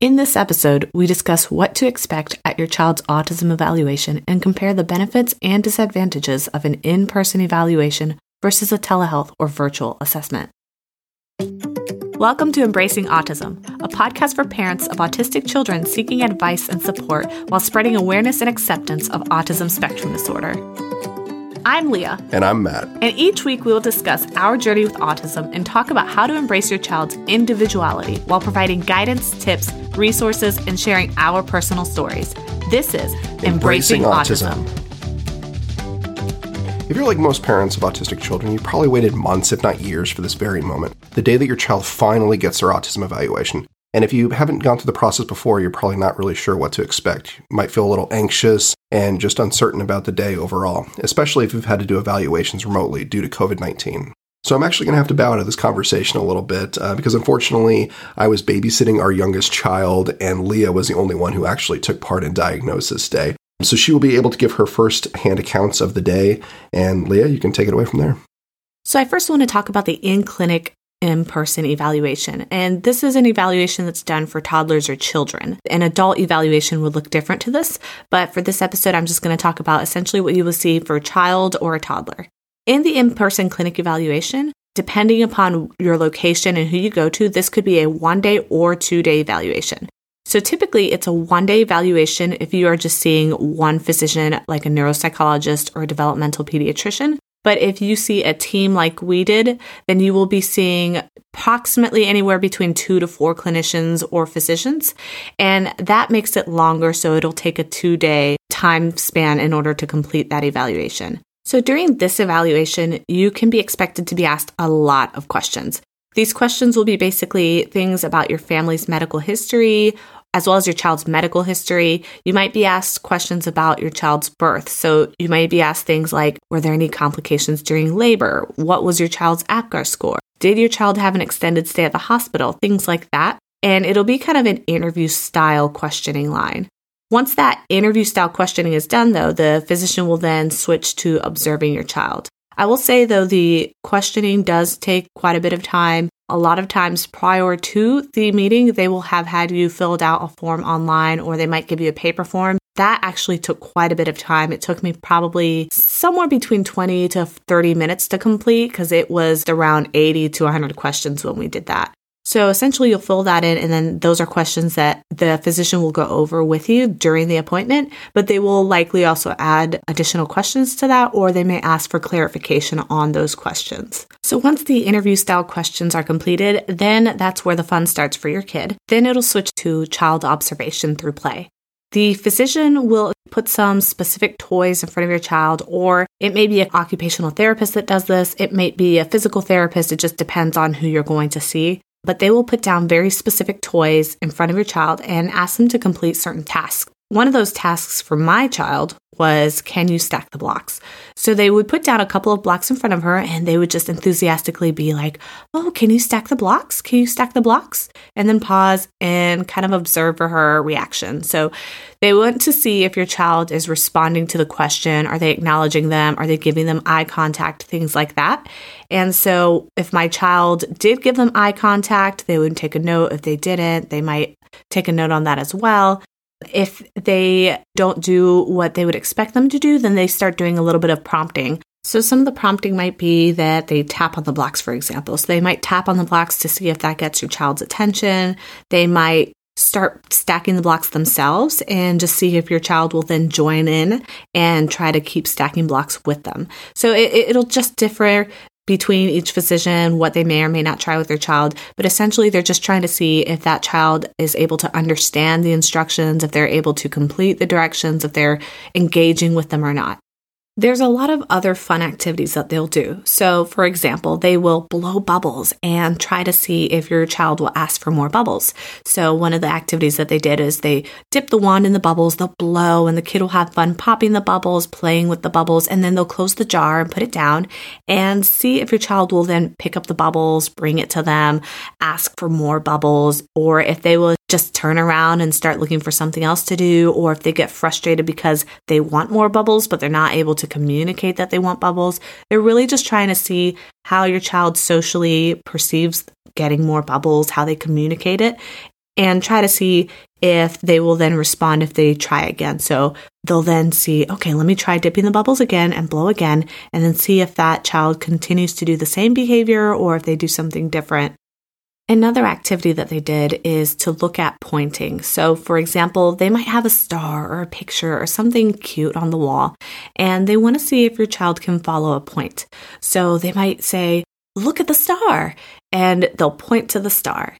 In this episode, we discuss what to expect at your child's autism evaluation and compare the benefits and disadvantages of an in person evaluation versus a telehealth or virtual assessment. Welcome to Embracing Autism, a podcast for parents of autistic children seeking advice and support while spreading awareness and acceptance of autism spectrum disorder. I'm Leah. And I'm Matt. And each week we will discuss our journey with autism and talk about how to embrace your child's individuality while providing guidance, tips, resources, and sharing our personal stories. This is Embracing, Embracing autism. autism. If you're like most parents of autistic children, you probably waited months, if not years, for this very moment the day that your child finally gets their autism evaluation. And if you haven't gone through the process before, you're probably not really sure what to expect. You might feel a little anxious and just uncertain about the day overall, especially if you've had to do evaluations remotely due to COVID 19. So I'm actually going to have to bow out of this conversation a little bit uh, because unfortunately I was babysitting our youngest child and Leah was the only one who actually took part in diagnosis day. So she will be able to give her first hand accounts of the day. And Leah, you can take it away from there. So I first want to talk about the in clinic in person evaluation. And this is an evaluation that's done for toddlers or children. An adult evaluation would look different to this, but for this episode, I'm just going to talk about essentially what you will see for a child or a toddler. In the in person clinic evaluation, depending upon your location and who you go to, this could be a one day or two day evaluation. So typically it's a one day evaluation if you are just seeing one physician like a neuropsychologist or a developmental pediatrician. But if you see a team like we did, then you will be seeing approximately anywhere between two to four clinicians or physicians. And that makes it longer. So it'll take a two day time span in order to complete that evaluation. So during this evaluation, you can be expected to be asked a lot of questions. These questions will be basically things about your family's medical history, as well as your child's medical history. You might be asked questions about your child's birth. So you might be asked things like Were there any complications during labor? What was your child's APGAR score? Did your child have an extended stay at the hospital? Things like that. And it'll be kind of an interview style questioning line. Once that interview style questioning is done, though, the physician will then switch to observing your child. I will say, though, the questioning does take quite a bit of time. A lot of times prior to the meeting, they will have had you filled out a form online or they might give you a paper form. That actually took quite a bit of time. It took me probably somewhere between 20 to 30 minutes to complete because it was around 80 to 100 questions when we did that. So essentially, you'll fill that in, and then those are questions that the physician will go over with you during the appointment, but they will likely also add additional questions to that, or they may ask for clarification on those questions. So once the interview style questions are completed, then that's where the fun starts for your kid. Then it'll switch to child observation through play. The physician will put some specific toys in front of your child, or it may be an occupational therapist that does this. It may be a physical therapist. It just depends on who you're going to see but they will put down very specific toys in front of your child and ask them to complete certain tasks. One of those tasks for my child was can you stack the blocks? So they would put down a couple of blocks in front of her and they would just enthusiastically be like, Oh, can you stack the blocks? Can you stack the blocks? And then pause and kind of observe for her reaction. So they want to see if your child is responding to the question. Are they acknowledging them? Are they giving them eye contact? Things like that. And so if my child did give them eye contact, they would take a note. If they didn't, they might take a note on that as well. If they don't do what they would expect them to do, then they start doing a little bit of prompting. So some of the prompting might be that they tap on the blocks, for example. So they might tap on the blocks to see if that gets your child's attention. They might start stacking the blocks themselves and just see if your child will then join in and try to keep stacking blocks with them. So it, will just differ between each physician, what they may or may not try with their child. But essentially, they're just trying to see if that child is able to understand the instructions, if they're able to complete the directions, if they're engaging with them or not. There's a lot of other fun activities that they'll do. So, for example, they will blow bubbles and try to see if your child will ask for more bubbles. So, one of the activities that they did is they dip the wand in the bubbles, they'll blow, and the kid will have fun popping the bubbles, playing with the bubbles, and then they'll close the jar and put it down and see if your child will then pick up the bubbles, bring it to them, ask for more bubbles, or if they will just turn around and start looking for something else to do, or if they get frustrated because they want more bubbles, but they're not able to communicate that they want bubbles. They're really just trying to see how your child socially perceives getting more bubbles, how they communicate it, and try to see if they will then respond if they try again. So they'll then see, okay, let me try dipping the bubbles again and blow again, and then see if that child continues to do the same behavior or if they do something different Another activity that they did is to look at pointing. So, for example, they might have a star or a picture or something cute on the wall, and they want to see if your child can follow a point. So, they might say, Look at the star, and they'll point to the star.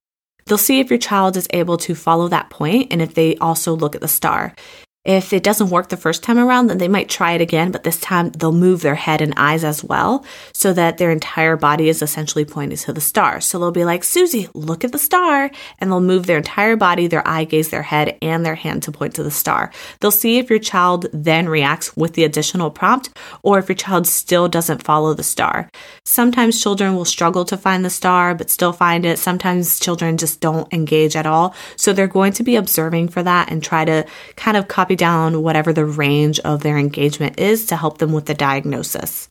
They'll see if your child is able to follow that point and if they also look at the star. If it doesn't work the first time around, then they might try it again, but this time they'll move their head and eyes as well so that their entire body is essentially pointing to the star. So they'll be like, Susie, look at the star. And they'll move their entire body, their eye gaze, their head, and their hand to point to the star. They'll see if your child then reacts with the additional prompt or if your child still doesn't follow the star. Sometimes children will struggle to find the star, but still find it. Sometimes children just don't engage at all. So they're going to be observing for that and try to kind of copy copy down whatever the range of their engagement is to help them with the diagnosis.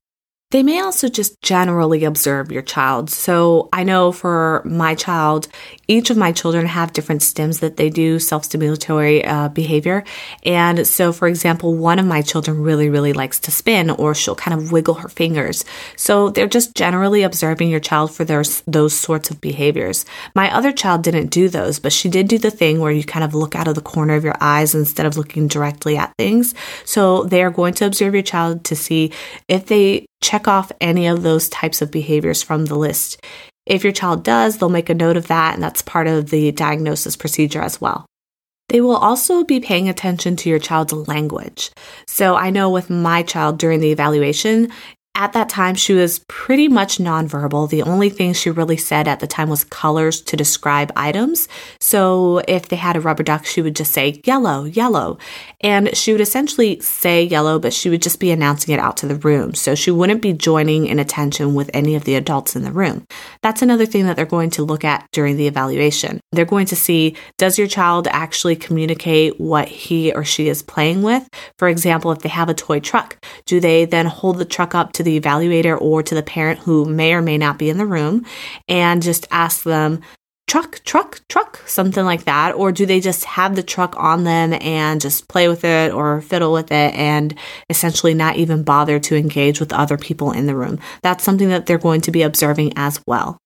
They may also just generally observe your child. So I know for my child, each of my children have different stims that they do self stimulatory uh, behavior. And so, for example, one of my children really, really likes to spin or she'll kind of wiggle her fingers. So they're just generally observing your child for their, those sorts of behaviors. My other child didn't do those, but she did do the thing where you kind of look out of the corner of your eyes instead of looking directly at things. So they are going to observe your child to see if they check off any of those types of behaviors from the list. If your child does, they'll make a note of that, and that's part of the diagnosis procedure as well. They will also be paying attention to your child's language. So I know with my child during the evaluation, at that time, she was pretty much nonverbal. The only thing she really said at the time was colors to describe items. So if they had a rubber duck, she would just say yellow, yellow. And she would essentially say yellow, but she would just be announcing it out to the room. So she wouldn't be joining in attention with any of the adults in the room. That's another thing that they're going to look at during the evaluation. They're going to see does your child actually communicate what he or she is playing with? For example, if they have a toy truck, do they then hold the truck up to the the evaluator or to the parent who may or may not be in the room and just ask them, truck, truck, truck, something like that? Or do they just have the truck on them and just play with it or fiddle with it and essentially not even bother to engage with other people in the room? That's something that they're going to be observing as well.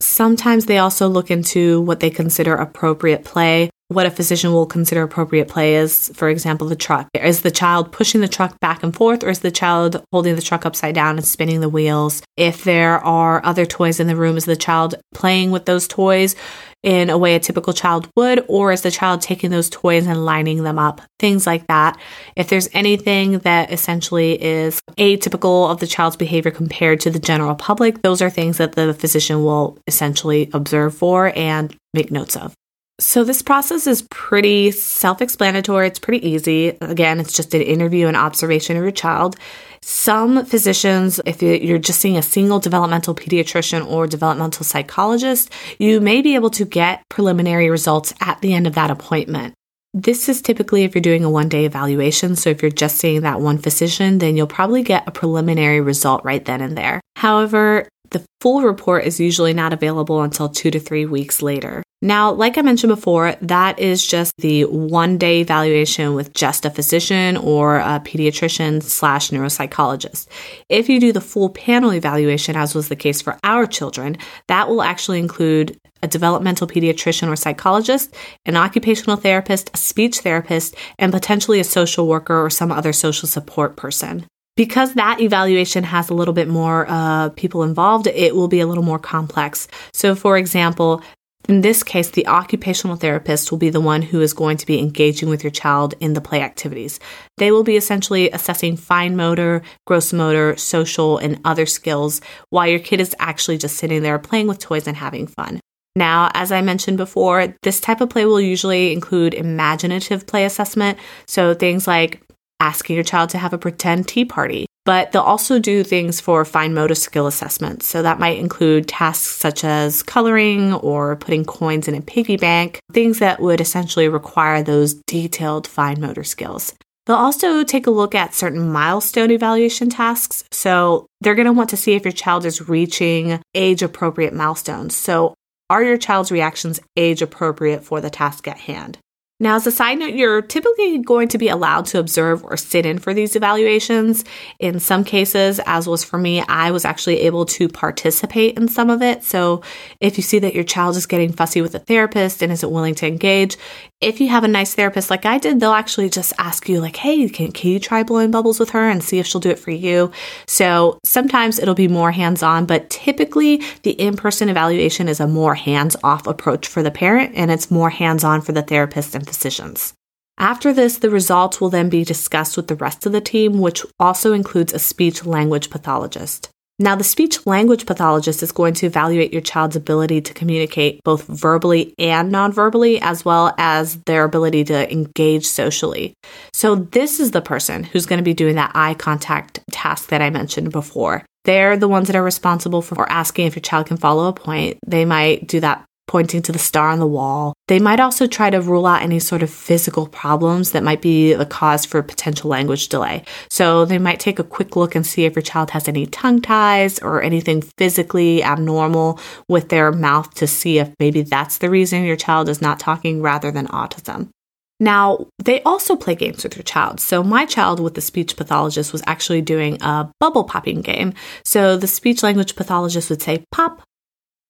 Sometimes they also look into what they consider appropriate play what a physician will consider appropriate play is, for example, the truck. Is the child pushing the truck back and forth, or is the child holding the truck upside down and spinning the wheels? If there are other toys in the room, is the child playing with those toys in a way a typical child would, or is the child taking those toys and lining them up? Things like that. If there's anything that essentially is atypical of the child's behavior compared to the general public, those are things that the physician will essentially observe for and make notes of. So, this process is pretty self explanatory. It's pretty easy. Again, it's just an interview and observation of your child. Some physicians, if you're just seeing a single developmental pediatrician or developmental psychologist, you may be able to get preliminary results at the end of that appointment. This is typically if you're doing a one day evaluation. So if you're just seeing that one physician, then you'll probably get a preliminary result right then and there. However, the full report is usually not available until two to three weeks later. Now, like I mentioned before, that is just the one day evaluation with just a physician or a pediatrician slash neuropsychologist. If you do the full panel evaluation, as was the case for our children, that will actually include a developmental pediatrician or psychologist, an occupational therapist, a speech therapist, and potentially a social worker or some other social support person because that evaluation has a little bit more uh, people involved, it will be a little more complex. So, for example, In this case, the occupational therapist will be the one who is going to be engaging with your child in the play activities. They will be essentially assessing fine motor, gross motor, social, and other skills while your kid is actually just sitting there playing with toys and having fun. Now, as I mentioned before, this type of play will usually include imaginative play assessment. So things like asking your child to have a pretend tea party, but they'll also do things for fine motor skill assessments. So that might include tasks such as coloring or putting coins in a piggy bank, things that would essentially require those detailed fine motor skills. They'll also take a look at certain milestone evaluation tasks. So they're going to want to see if your child is reaching age appropriate milestones. So are your child's reactions age appropriate for the task at hand? Now, as a side note, you're typically going to be allowed to observe or sit in for these evaluations. In some cases, as was for me, I was actually able to participate in some of it. So, if you see that your child is getting fussy with a therapist and isn't willing to engage, if you have a nice therapist like I did, they'll actually just ask you, like, hey, can, can you try blowing bubbles with her and see if she'll do it for you? So, sometimes it'll be more hands on, but typically the in person evaluation is a more hands off approach for the parent and it's more hands on for the therapist and physicians. After this, the results will then be discussed with the rest of the team, which also includes a speech language pathologist. Now, the speech language pathologist is going to evaluate your child's ability to communicate both verbally and nonverbally, as well as their ability to engage socially. So, this is the person who's going to be doing that eye contact task that I mentioned before. They're the ones that are responsible for asking if your child can follow a point. They might do that pointing to the star on the wall. They might also try to rule out any sort of physical problems that might be the cause for potential language delay. So they might take a quick look and see if your child has any tongue ties or anything physically abnormal with their mouth to see if maybe that's the reason your child is not talking rather than autism. Now, they also play games with your child. So, my child with the speech pathologist was actually doing a bubble popping game. So, the speech language pathologist would say, pop,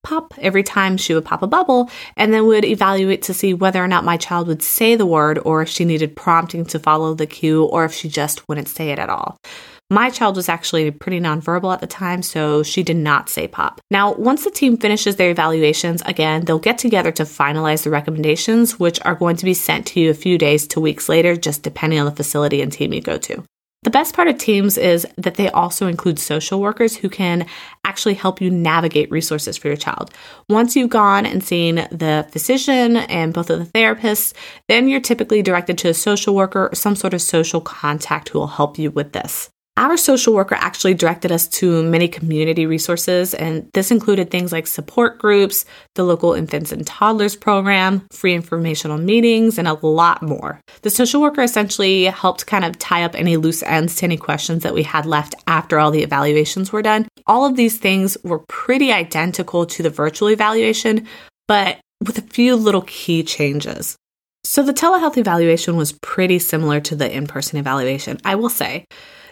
pop every time she would pop a bubble and then would evaluate to see whether or not my child would say the word or if she needed prompting to follow the cue or if she just wouldn't say it at all. My child was actually pretty nonverbal at the time, so she did not say pop. Now, once the team finishes their evaluations, again, they'll get together to finalize the recommendations, which are going to be sent to you a few days to weeks later, just depending on the facility and team you go to. The best part of teams is that they also include social workers who can actually help you navigate resources for your child. Once you've gone and seen the physician and both of the therapists, then you're typically directed to a social worker or some sort of social contact who will help you with this. Our social worker actually directed us to many community resources, and this included things like support groups, the local infants and toddlers program, free informational meetings, and a lot more. The social worker essentially helped kind of tie up any loose ends to any questions that we had left after all the evaluations were done. All of these things were pretty identical to the virtual evaluation, but with a few little key changes. So the telehealth evaluation was pretty similar to the in person evaluation, I will say.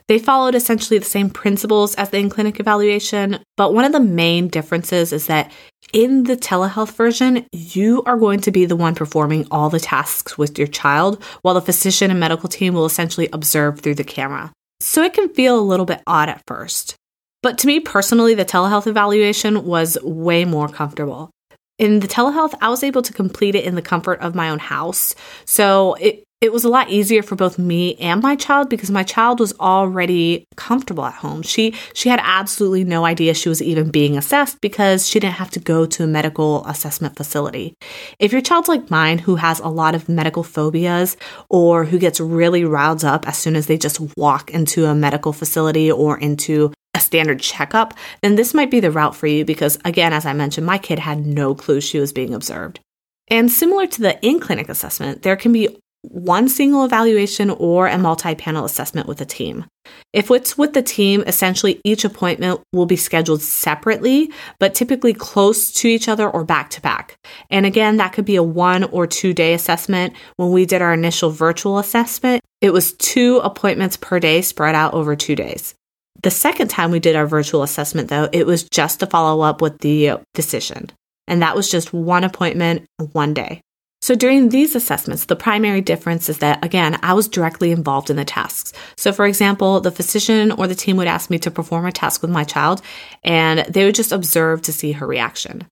They followed essentially the same principles as the in clinic evaluation, but one of the main differences is that in the telehealth version, you are going to be the one performing all the tasks with your child, while the physician and medical team will essentially observe through the camera. So it can feel a little bit odd at first. But to me personally, the telehealth evaluation was way more comfortable. In the telehealth, I was able to complete it in the comfort of my own house. So it it was a lot easier for both me and my child because my child was already comfortable at home. She she had absolutely no idea she was even being assessed because she didn't have to go to a medical assessment facility. If your child's like mine who has a lot of medical phobias or who gets really riled up as soon as they just walk into a medical facility or into a standard checkup, then this might be the route for you because again as I mentioned my kid had no clue she was being observed. And similar to the in clinic assessment, there can be one single evaluation or a multi panel assessment with a team. If it's with the team, essentially each appointment will be scheduled separately, but typically close to each other or back to back. And again, that could be a one or two day assessment. When we did our initial virtual assessment, it was two appointments per day spread out over two days. The second time we did our virtual assessment, though, it was just to follow up with the physician. And that was just one appointment, one day. So during these assessments, the primary difference is that, again, I was directly involved in the tasks. So for example, the physician or the team would ask me to perform a task with my child and they would just observe to see her reaction.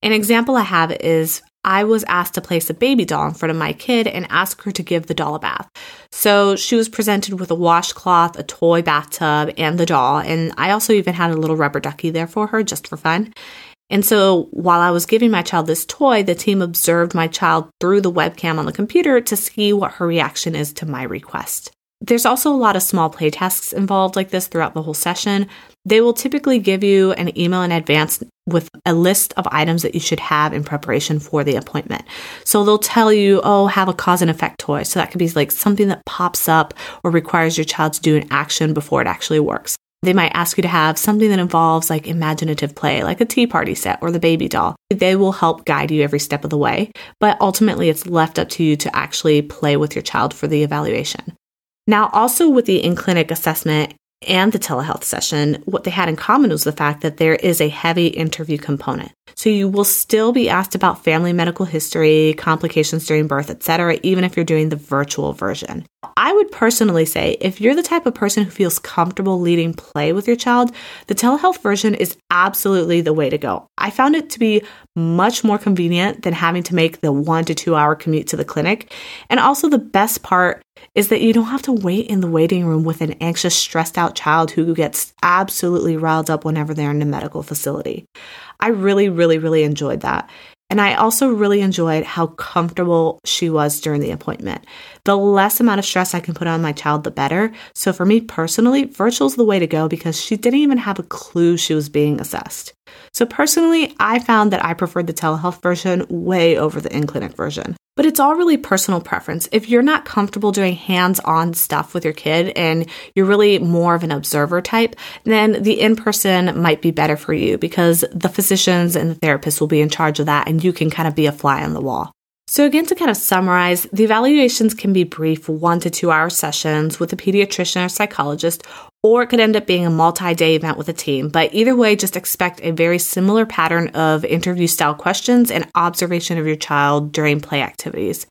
An example I have is I was asked to place a baby doll in front of my kid and ask her to give the doll a bath. So she was presented with a washcloth, a toy bathtub, and the doll. And I also even had a little rubber ducky there for her just for fun. And so while I was giving my child this toy, the team observed my child through the webcam on the computer to see what her reaction is to my request. There's also a lot of small play tasks involved like this throughout the whole session. They will typically give you an email in advance with a list of items that you should have in preparation for the appointment. So they'll tell you, oh, have a cause and effect toy. So that could be like something that pops up or requires your child to do an action before it actually works. They might ask you to have something that involves like imaginative play, like a tea party set or the baby doll. They will help guide you every step of the way, but ultimately it's left up to you to actually play with your child for the evaluation. Now, also with the in clinic assessment and the telehealth session, what they had in common was the fact that there is a heavy interview component. So you will still be asked about family medical history, complications during birth, etc., even if you're doing the virtual version. I would personally say if you're the type of person who feels comfortable leading play with your child, the telehealth version is absolutely the way to go. I found it to be much more convenient than having to make the one to two hour commute to the clinic. And also, the best part is that you don't have to wait in the waiting room with an anxious, stressed out child who gets absolutely riled up whenever they're in a medical facility. I really, really, really enjoyed that. And I also really enjoyed how comfortable she was during the appointment. The less amount of stress I can put on my child, the better. So for me personally, virtual's the way to go because she didn't even have a clue she was being assessed. So personally, I found that I preferred the telehealth version way over the in clinic version. But it's all really personal preference. If you're not comfortable doing hands on stuff with your kid and you're really more of an observer type, then the in person might be better for you because the physicians and the therapists will be in charge of that and you can kind of be a fly on the wall. So, again, to kind of summarize, the evaluations can be brief one to two hour sessions with a pediatrician or psychologist, or it could end up being a multi day event with a team. But either way, just expect a very similar pattern of interview style questions and observation of your child during play activities.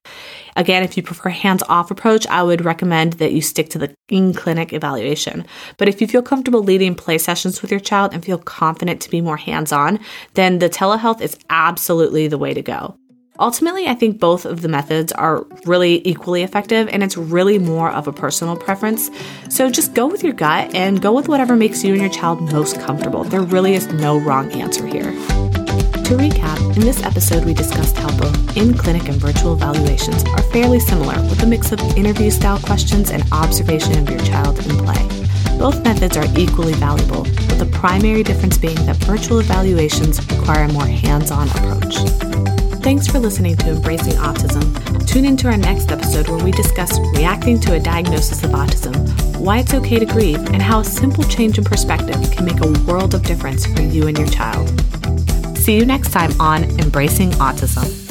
Again, if you prefer hands off approach, I would recommend that you stick to the in clinic evaluation. But if you feel comfortable leading play sessions with your child and feel confident to be more hands on, then the telehealth is absolutely the way to go. Ultimately, I think both of the methods are really equally effective and it's really more of a personal preference. So just go with your gut and go with whatever makes you and your child most comfortable. There really is no wrong answer here. To recap, in this episode, we discussed how both in clinic and virtual evaluations are fairly similar with a mix of interview style questions and observation of your child in play. Both methods are equally valuable, with the primary difference being that virtual evaluations require a more hands on approach. Thanks for listening to Embracing Autism. Tune into our next episode where we discuss reacting to a diagnosis of autism, why it's okay to grieve, and how a simple change in perspective can make a world of difference for you and your child. See you next time on Embracing Autism.